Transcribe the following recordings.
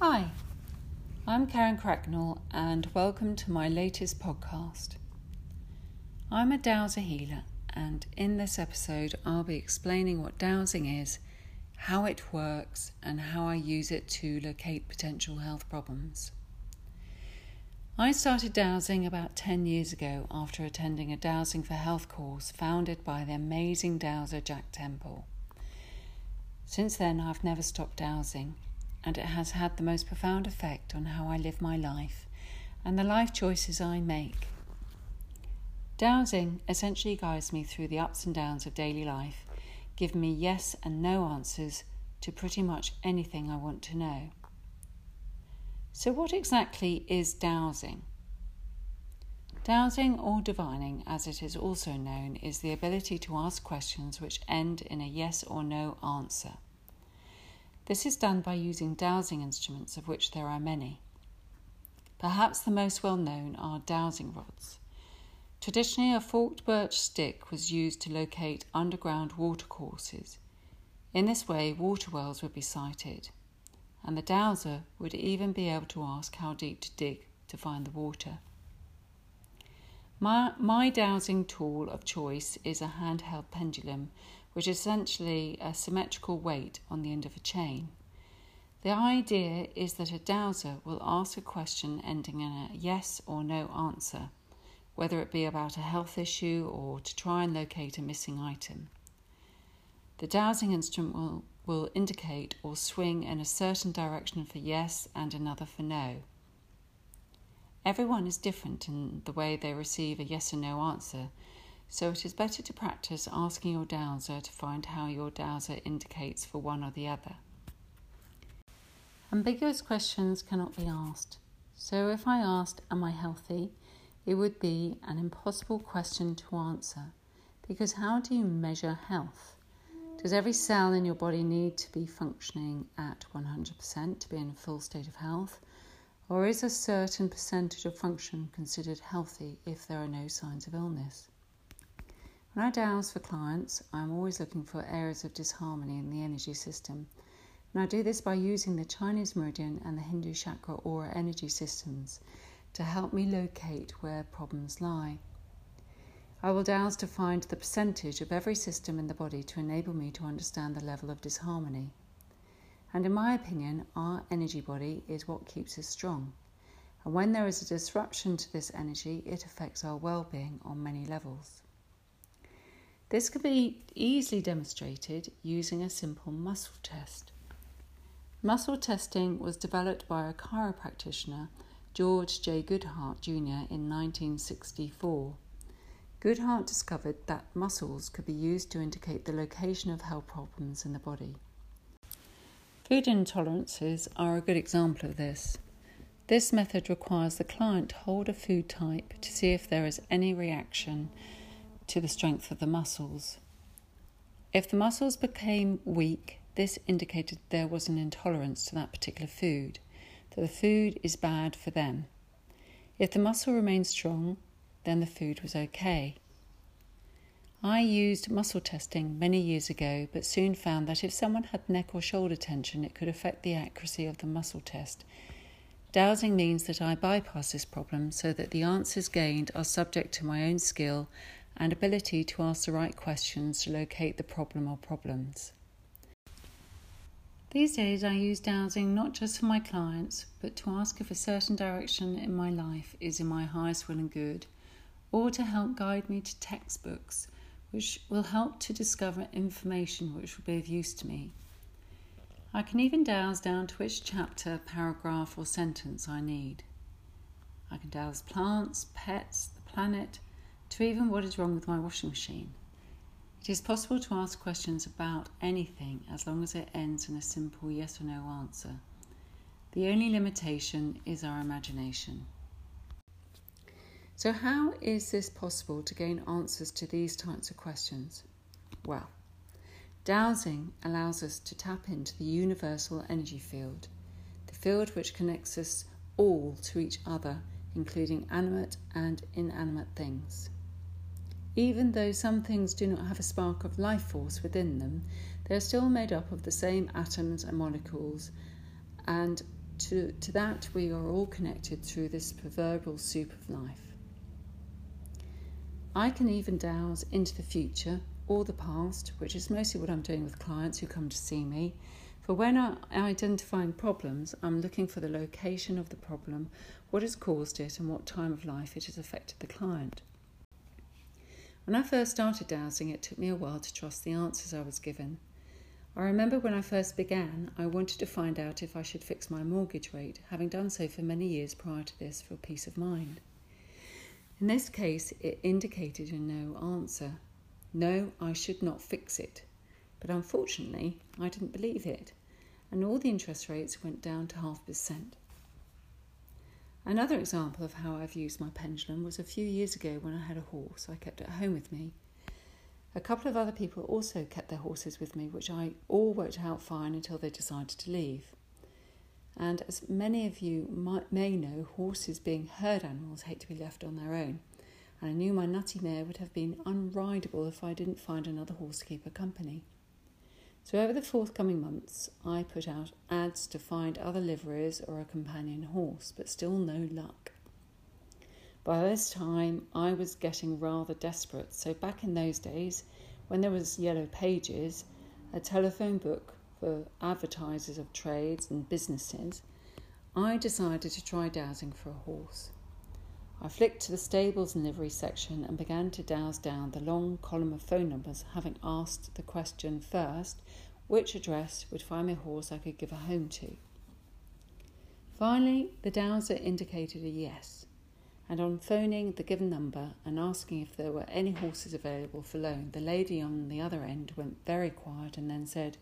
Hi, I'm Karen Cracknell, and welcome to my latest podcast. I'm a dowser healer, and in this episode, I'll be explaining what dowsing is, how it works, and how I use it to locate potential health problems. I started dowsing about 10 years ago after attending a Dowsing for Health course founded by the amazing dowser Jack Temple. Since then, I've never stopped dowsing, and it has had the most profound effect on how I live my life and the life choices I make. Dowsing essentially guides me through the ups and downs of daily life, giving me yes and no answers to pretty much anything I want to know. So, what exactly is dowsing? Dowsing, or divining as it is also known, is the ability to ask questions which end in a yes or no answer. This is done by using dowsing instruments, of which there are many. Perhaps the most well known are dowsing rods. Traditionally, a forked birch stick was used to locate underground watercourses. In this way, water wells would be sited, and the dowser would even be able to ask how deep to dig to find the water. My, my dowsing tool of choice is a handheld pendulum which is essentially a symmetrical weight on the end of a chain. The idea is that a dowser will ask a question ending in a yes or no answer, whether it be about a health issue or to try and locate a missing item. The dowsing instrument will, will indicate or swing in a certain direction for yes and another for no. Everyone is different in the way they receive a yes or no answer, so it is better to practice asking your dowser to find how your dowser indicates for one or the other. Ambiguous questions cannot be asked. So if I asked, Am I healthy? it would be an impossible question to answer because how do you measure health? Does every cell in your body need to be functioning at 100% to be in a full state of health? Or is a certain percentage of function considered healthy if there are no signs of illness? When I dowse for clients, I'm always looking for areas of disharmony in the energy system. And I do this by using the Chinese meridian and the Hindu chakra aura energy systems to help me locate where problems lie. I will dowse to find the percentage of every system in the body to enable me to understand the level of disharmony. And in my opinion, our energy body is what keeps us strong. And when there is a disruption to this energy, it affects our well being on many levels. This can be easily demonstrated using a simple muscle test. Muscle testing was developed by a chiropractor, George J. Goodheart Jr., in 1964. Goodheart discovered that muscles could be used to indicate the location of health problems in the body. Food intolerances are a good example of this. This method requires the client to hold a food type to see if there is any reaction to the strength of the muscles. If the muscles became weak, this indicated there was an intolerance to that particular food, that the food is bad for them. If the muscle remained strong, then the food was okay. I used muscle testing many years ago, but soon found that if someone had neck or shoulder tension, it could affect the accuracy of the muscle test. Dowsing means that I bypass this problem so that the answers gained are subject to my own skill and ability to ask the right questions to locate the problem or problems. These days, I use dowsing not just for my clients, but to ask if a certain direction in my life is in my highest will and good, or to help guide me to textbooks which will help to discover information which will be of use to me. I can even dowse down to which chapter, paragraph, or sentence I need. I can dowse plants, pets, the planet, to even what is wrong with my washing machine. It is possible to ask questions about anything as long as it ends in a simple yes or no answer. The only limitation is our imagination. So, how is this possible to gain answers to these types of questions? Well, dowsing allows us to tap into the universal energy field, the field which connects us all to each other, including animate and inanimate things. Even though some things do not have a spark of life force within them, they are still made up of the same atoms and molecules, and to, to that we are all connected through this proverbial soup of life. I can even dowse into the future or the past, which is mostly what I'm doing with clients who come to see me. For when I'm identifying problems, I'm looking for the location of the problem, what has caused it, and what time of life it has affected the client. When I first started dowsing, it took me a while to trust the answers I was given. I remember when I first began, I wanted to find out if I should fix my mortgage rate, having done so for many years prior to this for peace of mind. In this case, it indicated a no answer. No, I should not fix it. But unfortunately, I didn't believe it, and all the interest rates went down to half percent. Another example of how I've used my pendulum was a few years ago when I had a horse I kept at home with me. A couple of other people also kept their horses with me, which I all worked out fine until they decided to leave. And as many of you might, may know, horses being herd animals hate to be left on their own. And I knew my nutty mare would have been unrideable if I didn't find another horse to keep her company. So over the forthcoming months, I put out ads to find other liveries or a companion horse, but still no luck. By this time, I was getting rather desperate, so back in those days, when there was yellow pages, a telephone book for advertisers of trades and businesses, I decided to try dowsing for a horse. I flicked to the stables and livery section and began to dowse down the long column of phone numbers, having asked the question first which address would find me a horse I could give a home to. Finally, the dowser indicated a yes and on phoning the given number and asking if there were any horses available for loan, the lady on the other end went very quiet and then said,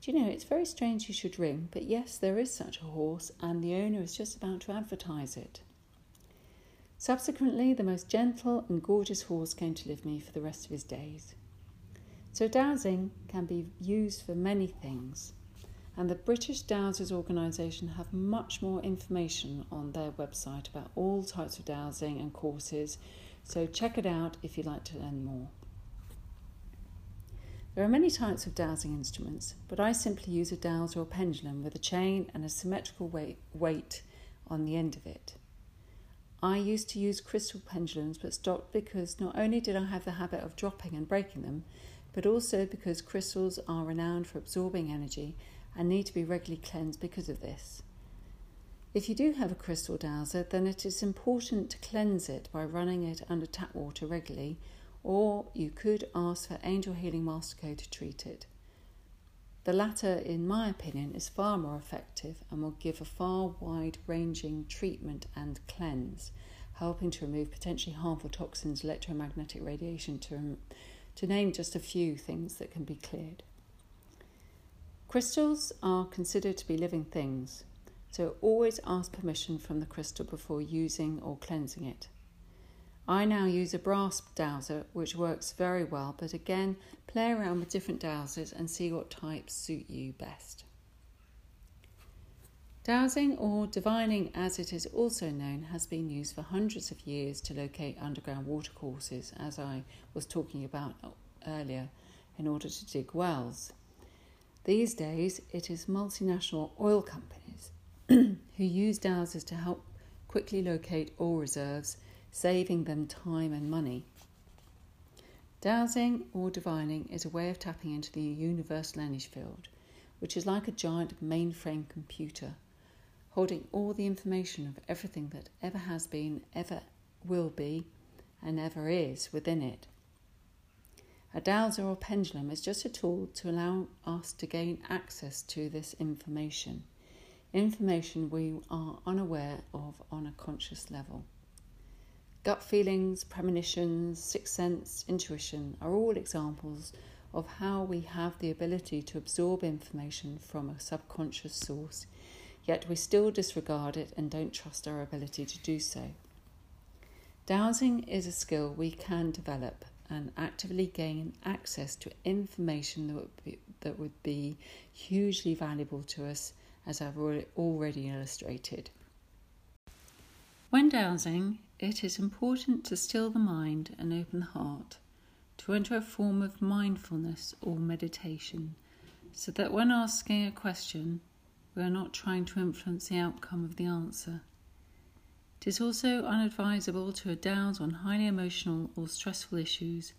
Do you know, it's very strange you should ring, but yes, there is such a horse, and the owner is just about to advertise it. Subsequently, the most gentle and gorgeous horse came to live me for the rest of his days. So, dowsing can be used for many things and the British Dowsers Organisation have much more information on their website about all types of dowsing and courses, so check it out if you'd like to learn more. There are many types of dowsing instruments, but I simply use a dowser or pendulum with a chain and a symmetrical weight on the end of it. I used to use crystal pendulums but stopped because not only did I have the habit of dropping and breaking them, but also because crystals are renowned for absorbing energy and need to be regularly cleansed because of this. If you do have a crystal dowser, then it is important to cleanse it by running it under tap water regularly, or you could ask for Angel Healing master code to treat it. The latter, in my opinion, is far more effective and will give a far wide ranging treatment and cleanse, helping to remove potentially harmful toxins, electromagnetic radiation, to, um, to name just a few things that can be cleared. Crystals are considered to be living things, so always ask permission from the crystal before using or cleansing it. I now use a brass dowser which works very well, but again, play around with different dowsers and see what types suit you best. Dowsing, or divining as it is also known, has been used for hundreds of years to locate underground watercourses, as I was talking about earlier, in order to dig wells. These days, it is multinational oil companies who use dowsers to help quickly locate oil reserves, saving them time and money. Dowsing or divining is a way of tapping into the universal energy field, which is like a giant mainframe computer, holding all the information of everything that ever has been, ever will be, and ever is within it. A dowser or pendulum is just a tool to allow us to gain access to this information, information we are unaware of on a conscious level. Gut feelings, premonitions, sixth sense, intuition are all examples of how we have the ability to absorb information from a subconscious source, yet we still disregard it and don't trust our ability to do so. Dowsing is a skill we can develop and actively gain access to information that would be, that would be hugely valuable to us, as I've already illustrated. When dowsing, it is important to still the mind and open the heart, to enter a form of mindfulness or meditation, so that when asking a question, We are not trying to influence the outcome of the answer. It is also unadvisable to dowse on highly emotional or stressful issues,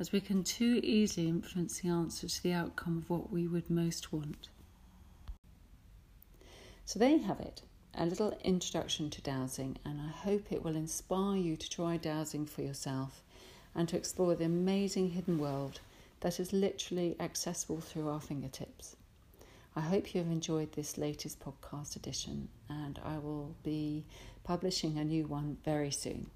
as we can too easily influence the answer to the outcome of what we would most want. So, there you have it a little introduction to dowsing, and I hope it will inspire you to try dowsing for yourself and to explore the amazing hidden world that is literally accessible through our fingertips. I hope you have enjoyed this latest podcast edition, and I will be publishing a new one very soon.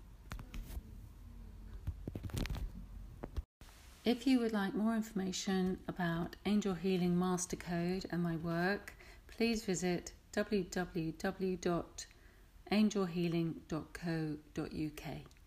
If you would like more information about Angel Healing Master Code and my work, please visit www.angelhealing.co.uk.